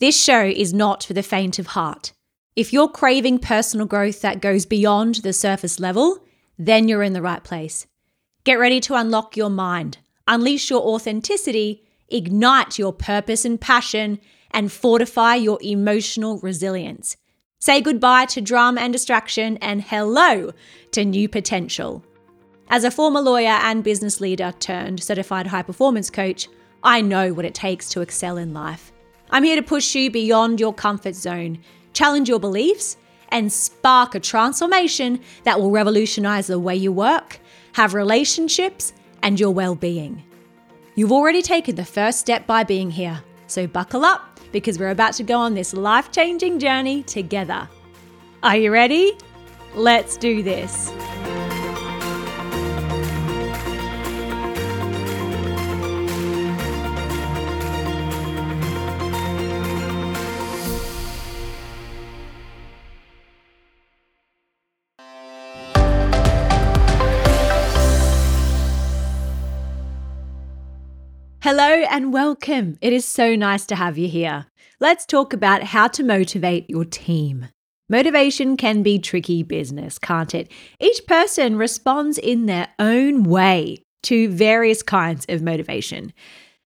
This show is not for the faint of heart. If you're craving personal growth that goes beyond the surface level, then you're in the right place. Get ready to unlock your mind, unleash your authenticity, ignite your purpose and passion, and fortify your emotional resilience. Say goodbye to drama and distraction and hello to new potential. As a former lawyer and business leader turned certified high performance coach, I know what it takes to excel in life. I'm here to push you beyond your comfort zone, challenge your beliefs, and spark a transformation that will revolutionize the way you work, have relationships, and your well being. You've already taken the first step by being here, so buckle up because we're about to go on this life changing journey together. Are you ready? Let's do this. Hello and welcome. It is so nice to have you here. Let's talk about how to motivate your team. Motivation can be tricky business, can't it? Each person responds in their own way to various kinds of motivation.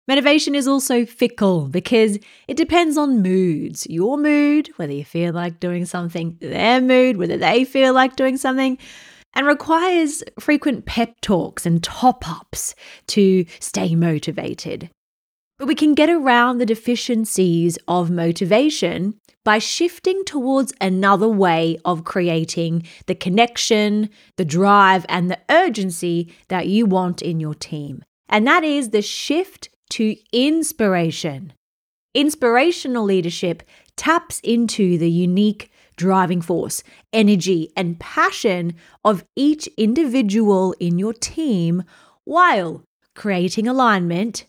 Motivation is also fickle because it depends on moods. Your mood, whether you feel like doing something, their mood, whether they feel like doing something and requires frequent pep talks and top ups to stay motivated. But we can get around the deficiencies of motivation by shifting towards another way of creating the connection, the drive, and the urgency that you want in your team. And that is the shift to inspiration. Inspirational leadership taps into the unique driving force, energy, and passion of each individual in your team while creating alignment,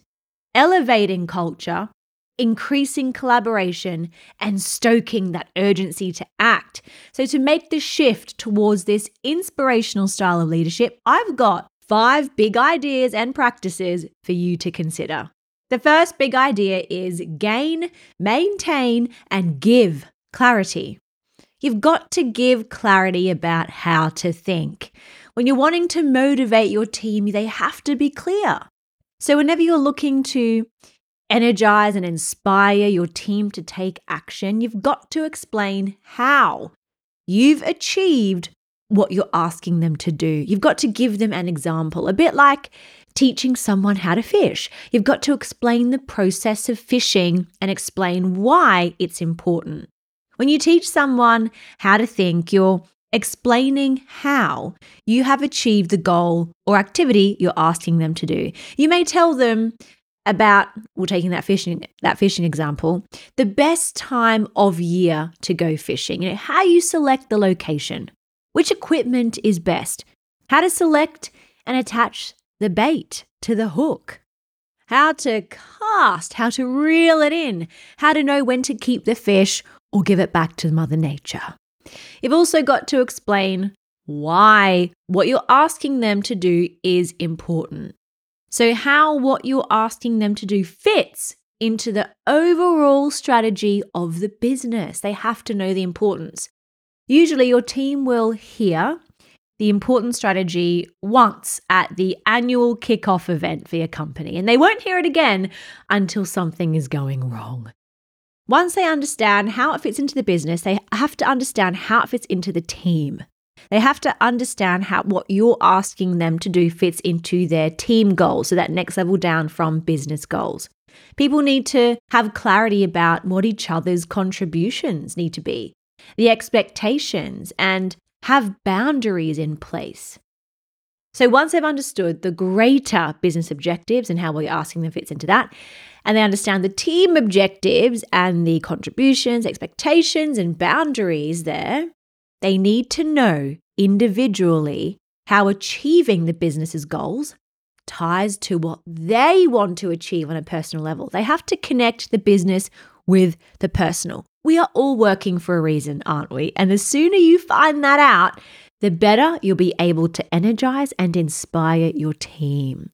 elevating culture, increasing collaboration, and stoking that urgency to act. So, to make the shift towards this inspirational style of leadership, I've got five big ideas and practices for you to consider. The first big idea is gain, maintain, and give clarity. You've got to give clarity about how to think. When you're wanting to motivate your team, they have to be clear. So, whenever you're looking to energize and inspire your team to take action, you've got to explain how you've achieved what you're asking them to do. You've got to give them an example, a bit like teaching someone how to fish. You've got to explain the process of fishing and explain why it's important. When you teach someone how to think, you're explaining how you have achieved the goal or activity you're asking them to do. You may tell them about well taking that fishing that fishing example, the best time of year to go fishing, you know, how you select the location, which equipment is best, how to select and attach the bait to the hook, how to cast, how to reel it in, how to know when to keep the fish or give it back to Mother Nature. You've also got to explain why what you're asking them to do is important. So, how what you're asking them to do fits into the overall strategy of the business. They have to know the importance. Usually, your team will hear the important strategy once at the annual kickoff event for your company, and they won't hear it again until something is going wrong. Once they understand how it fits into the business, they have to understand how it fits into the team. They have to understand how what you're asking them to do fits into their team goals, so that next level down from business goals. People need to have clarity about what each other's contributions need to be, the expectations, and have boundaries in place. So once they've understood the greater business objectives and how what you're asking them fits into that, and they understand the team objectives and the contributions, expectations, and boundaries there, they need to know individually how achieving the business's goals ties to what they want to achieve on a personal level. They have to connect the business with the personal. We are all working for a reason, aren't we? And the sooner you find that out, the better you'll be able to energize and inspire your team.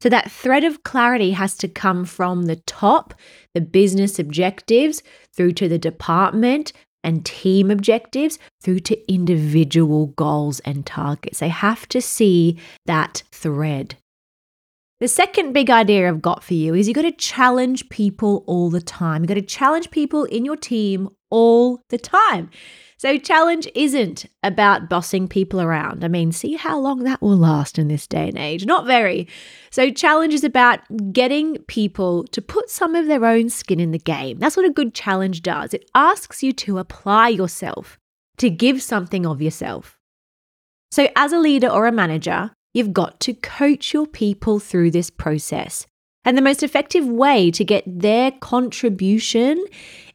So that thread of clarity has to come from the top, the business objectives, through to the department and team objectives, through to individual goals and targets. They have to see that thread. The second big idea I've got for you is you've got to challenge people all the time. You've got to challenge people in your team all the time. So, challenge isn't about bossing people around. I mean, see how long that will last in this day and age. Not very. So, challenge is about getting people to put some of their own skin in the game. That's what a good challenge does. It asks you to apply yourself, to give something of yourself. So, as a leader or a manager, you've got to coach your people through this process. And the most effective way to get their contribution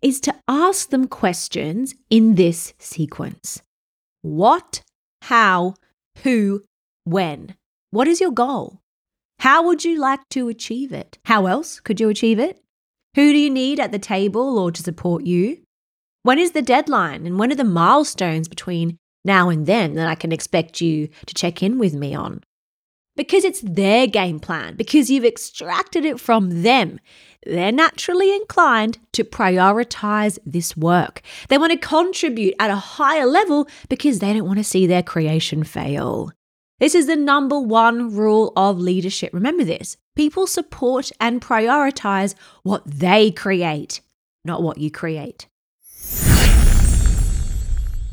is to ask them questions in this sequence What, how, who, when? What is your goal? How would you like to achieve it? How else could you achieve it? Who do you need at the table or to support you? When is the deadline and when are the milestones between now and then that I can expect you to check in with me on? Because it's their game plan, because you've extracted it from them. They're naturally inclined to prioritize this work. They want to contribute at a higher level because they don't want to see their creation fail. This is the number one rule of leadership. Remember this people support and prioritize what they create, not what you create.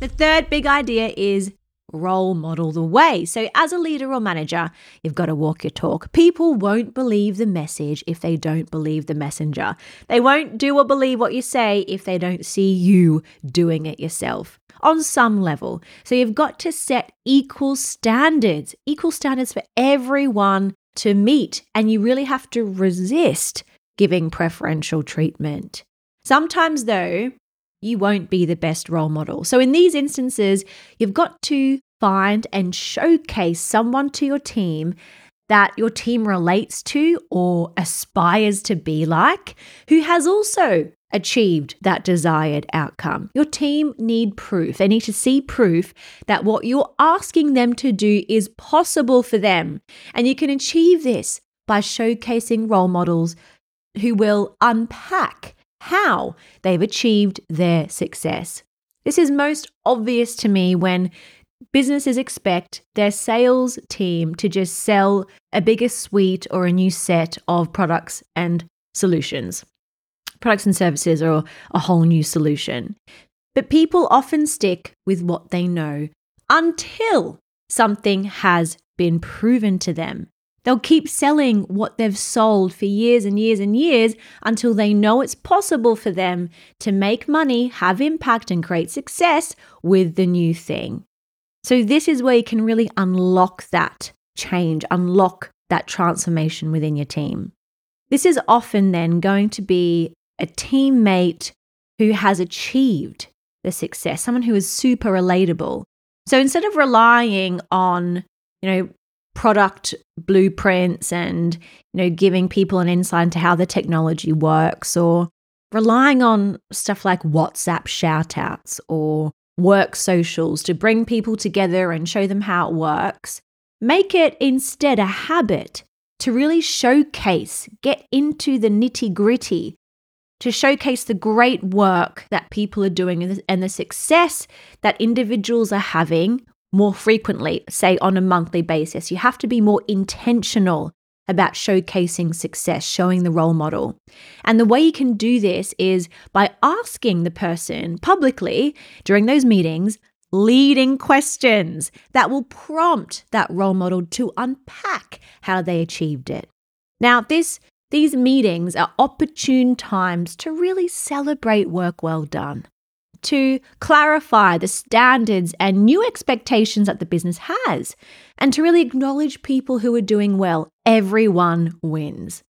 The third big idea is role model the way. So, as a leader or manager, you've got to walk your talk. People won't believe the message if they don't believe the messenger. They won't do or believe what you say if they don't see you doing it yourself on some level. So, you've got to set equal standards, equal standards for everyone to meet. And you really have to resist giving preferential treatment. Sometimes, though, you won't be the best role model. So, in these instances, you've got to find and showcase someone to your team that your team relates to or aspires to be like, who has also achieved that desired outcome. Your team need proof. They need to see proof that what you're asking them to do is possible for them. And you can achieve this by showcasing role models who will unpack how they've achieved their success. This is most obvious to me when businesses expect their sales team to just sell a bigger suite or a new set of products and solutions, products and services, or a whole new solution. But people often stick with what they know until something has been proven to them. They'll keep selling what they've sold for years and years and years until they know it's possible for them to make money, have impact, and create success with the new thing. So, this is where you can really unlock that change, unlock that transformation within your team. This is often then going to be a teammate who has achieved the success, someone who is super relatable. So instead of relying on, you know, product blueprints and you know giving people an insight into how the technology works or relying on stuff like WhatsApp shoutouts or work socials to bring people together and show them how it works. Make it instead a habit to really showcase, get into the nitty gritty, to showcase the great work that people are doing and the success that individuals are having more frequently, say on a monthly basis. You have to be more intentional about showcasing success, showing the role model. And the way you can do this is by asking the person publicly during those meetings leading questions that will prompt that role model to unpack how they achieved it. Now, this these meetings are opportune times to really celebrate work well done to clarify the standards and new expectations that the business has, and to really acknowledge people who are doing well. Everyone wins.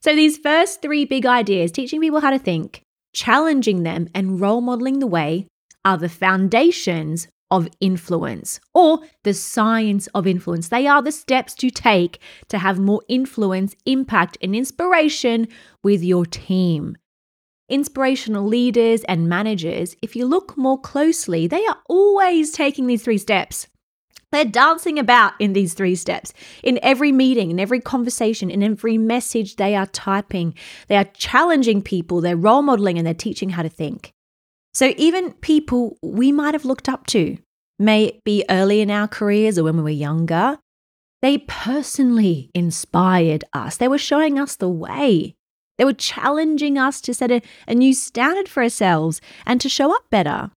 So, these first three big ideas teaching people how to think, challenging them, and role modeling the way are the foundations of influence or the science of influence. They are the steps to take to have more influence, impact, and inspiration with your team. Inspirational leaders and managers, if you look more closely, they are always taking these three steps. They're dancing about in these three steps. In every meeting, in every conversation, in every message they are typing, they are challenging people, they're role modeling, and they're teaching how to think. So even people we might have looked up to, may it be early in our careers or when we were younger, they personally inspired us. They were showing us the way. They were challenging us to set a, a new standard for ourselves and to show up better.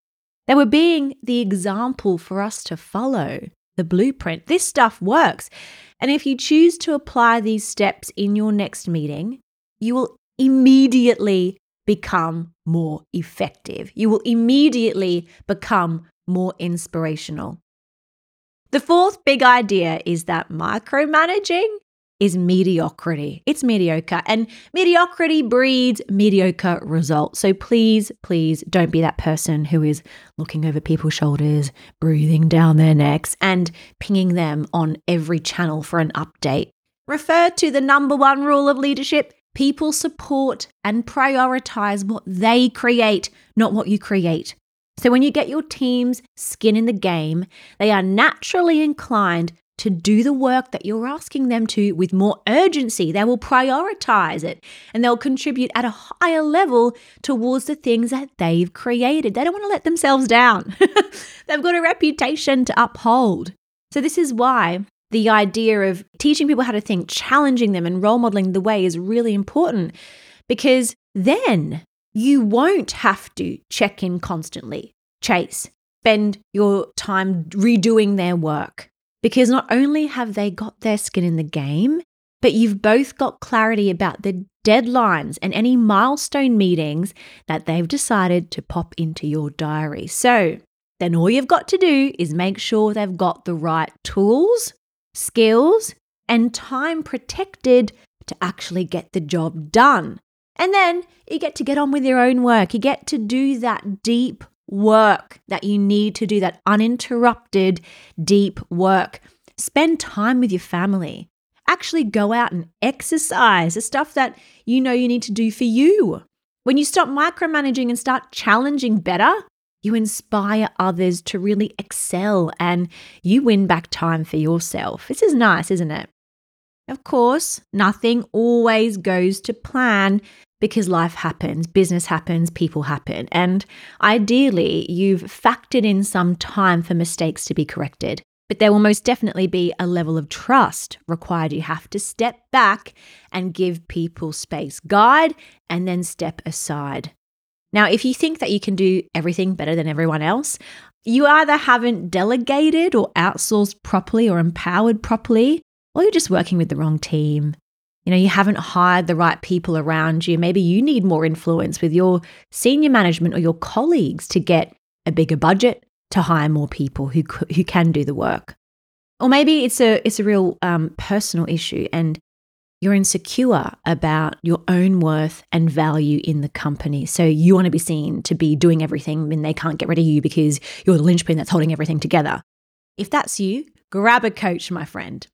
They were being the example for us to follow the blueprint. This stuff works. And if you choose to apply these steps in your next meeting, you will immediately become more effective. You will immediately become more inspirational. The fourth big idea is that micromanaging is mediocrity. It's mediocre, and mediocrity breeds mediocre results. So please, please don't be that person who is looking over people's shoulders, breathing down their necks, and pinging them on every channel for an update. Refer to the number one rule of leadership people support and prioritize what they create, not what you create. So when you get your team's skin in the game, they are naturally inclined to do the work that you're asking them to with more urgency. They will prioritize it and they'll contribute at a higher level towards the things that they've created. They don't want to let themselves down. they've got a reputation to uphold. So, this is why the idea of teaching people how to think, challenging them, and role modeling the way is really important because then you won't have to check in constantly, chase, spend your time redoing their work because not only have they got their skin in the game, but you've both got clarity about the deadlines and any milestone meetings that they've decided to pop into your diary. So then all you've got to do is make sure they've got the right tools, skills, and time protected to actually get the job done. And then you get to get on with your own work. You get to do that deep work that you need to do, that uninterrupted, deep work. Spend time with your family. Actually, go out and exercise the stuff that you know you need to do for you. When you stop micromanaging and start challenging better, you inspire others to really excel and you win back time for yourself. This is nice, isn't it? Of course, nothing always goes to plan, because life happens, business happens, people happen. And ideally, you've factored in some time for mistakes to be corrected. But there will most definitely be a level of trust required. You have to step back and give people space, guide, and then step aside. Now, if you think that you can do everything better than everyone else, you either haven't delegated or outsourced properly or empowered properly, or you're just working with the wrong team. You know, you haven't hired the right people around you. Maybe you need more influence with your senior management or your colleagues to get a bigger budget to hire more people who who can do the work. Or maybe it's a it's a real um, personal issue and you're insecure about your own worth and value in the company. So you want to be seen to be doing everything and they can't get rid of you because you're the linchpin that's holding everything together. If that's you, grab a coach, my friend.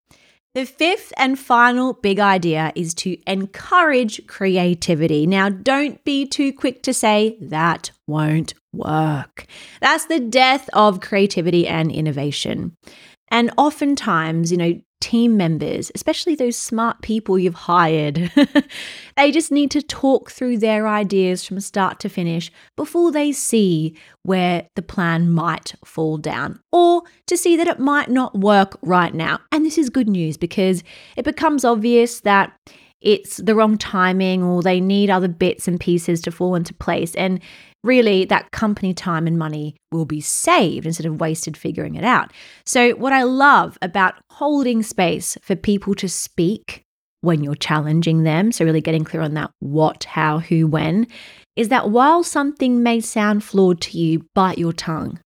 The fifth and final big idea is to encourage creativity. Now, don't be too quick to say that won't work. That's the death of creativity and innovation. And oftentimes, you know, team members, especially those smart people you've hired, they just need to talk through their ideas from start to finish before they see where the plan might fall down or to see that it might not work right now. And this is good news because it becomes obvious that it's the wrong timing or they need other bits and pieces to fall into place. And really that company time and money will be saved instead of wasted figuring it out. So, what I love about holding space for people to speak when you're challenging them, so really getting clear on that what, how, who, when, is that while something may sound flawed to you, bite your tongue.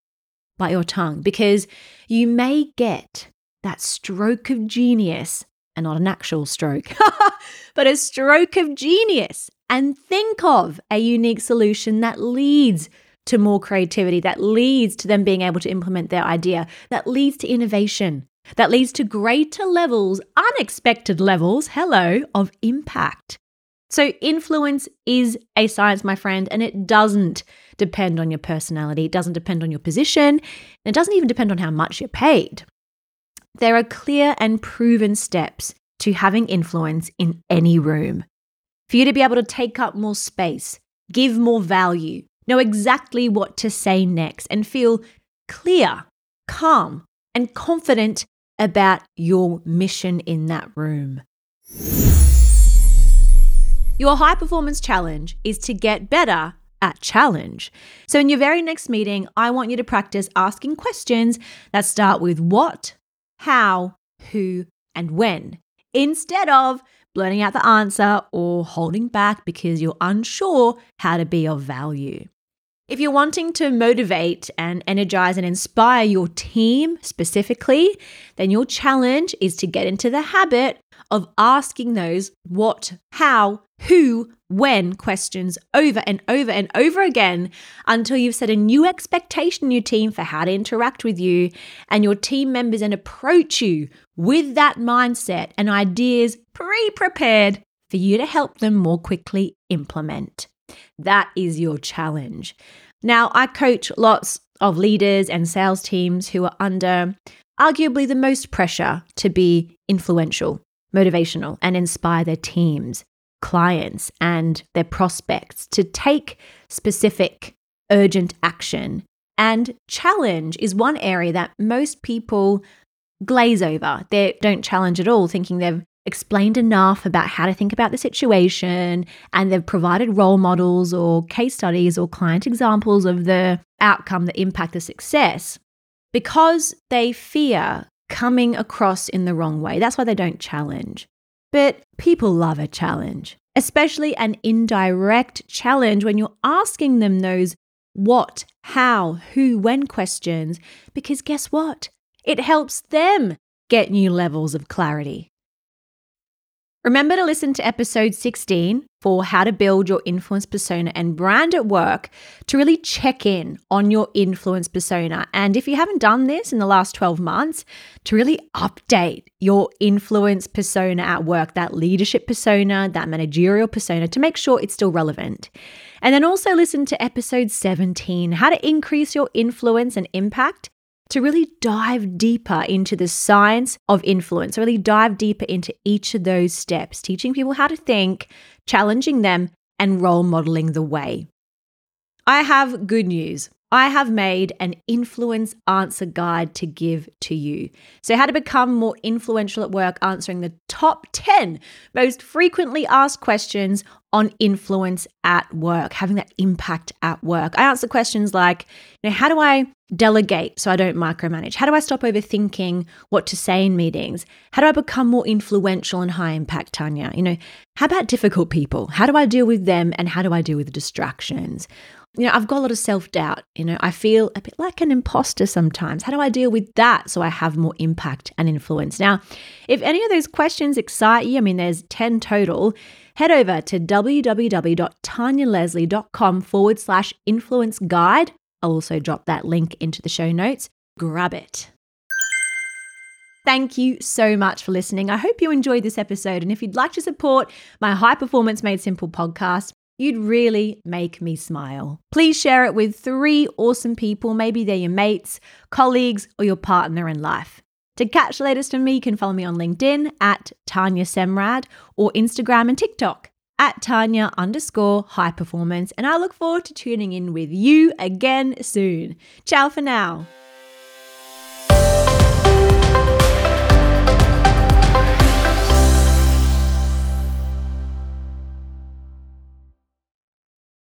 Bite your tongue because you may get that stroke of genius and not an actual stroke, but a stroke of genius and think of a unique solution that leads to more creativity, that leads to them being able to implement their idea, that leads to innovation, that leads to greater levels, unexpected levels, hello, of impact. So, influence is a science, my friend, and it doesn't depend on your personality. It doesn't depend on your position. And it doesn't even depend on how much you're paid. There are clear and proven steps to having influence in any room. For you to be able to take up more space, give more value, know exactly what to say next, and feel clear, calm, and confident about your mission in that room. Your high performance challenge is to get better at challenge. So, in your very next meeting, I want you to practice asking questions that start with what, how, who, and when, instead of blurting out the answer or holding back because you're unsure how to be of value. If you're wanting to motivate and energize and inspire your team specifically, then your challenge is to get into the habit of asking those what, how, who, when questions over and over and over again until you've set a new expectation in your team for how to interact with you and your team members and approach you with that mindset and ideas pre prepared for you to help them more quickly implement. That is your challenge. Now, I coach lots of leaders and sales teams who are under arguably the most pressure to be influential, motivational, and inspire their teams clients and their prospects to take specific urgent action. And challenge is one area that most people glaze over. They don't challenge at all, thinking they've explained enough about how to think about the situation and they've provided role models or case studies or client examples of the outcome that impact the success because they fear coming across in the wrong way. That's why they don't challenge. But people love a challenge, especially an indirect challenge when you're asking them those what, how, who, when questions, because guess what? It helps them get new levels of clarity. Remember to listen to episode 16 for how to build your influence persona and brand at work to really check in on your influence persona. And if you haven't done this in the last 12 months, to really update your influence persona at work, that leadership persona, that managerial persona, to make sure it's still relevant. And then also listen to episode 17 how to increase your influence and impact to really dive deeper into the science of influence, really dive deeper into each of those steps, teaching people how to think, challenging them, and role modeling the way. I have good news. I have made an influence answer guide to give to you. So, how to become more influential at work, answering the top 10 most frequently asked questions on influence at work, having that impact at work. I answer questions like, you know, how do I delegate so I don't micromanage? How do I stop overthinking what to say in meetings? How do I become more influential and high impact, Tanya? You know, how about difficult people? How do I deal with them and how do I deal with distractions? You know, I've got a lot of self doubt. You know, I feel a bit like an imposter sometimes. How do I deal with that so I have more impact and influence? Now, if any of those questions excite you, I mean, there's 10 total, head over to www.tanyaleslie.com forward slash influence guide. I'll also drop that link into the show notes. Grab it. Thank you so much for listening. I hope you enjoyed this episode. And if you'd like to support my High Performance Made Simple podcast, You'd really make me smile. Please share it with three awesome people. Maybe they're your mates, colleagues, or your partner in life. To catch the latest from me, you can follow me on LinkedIn at Tanya Semrad or Instagram and TikTok at Tanya underscore high performance. And I look forward to tuning in with you again soon. Ciao for now.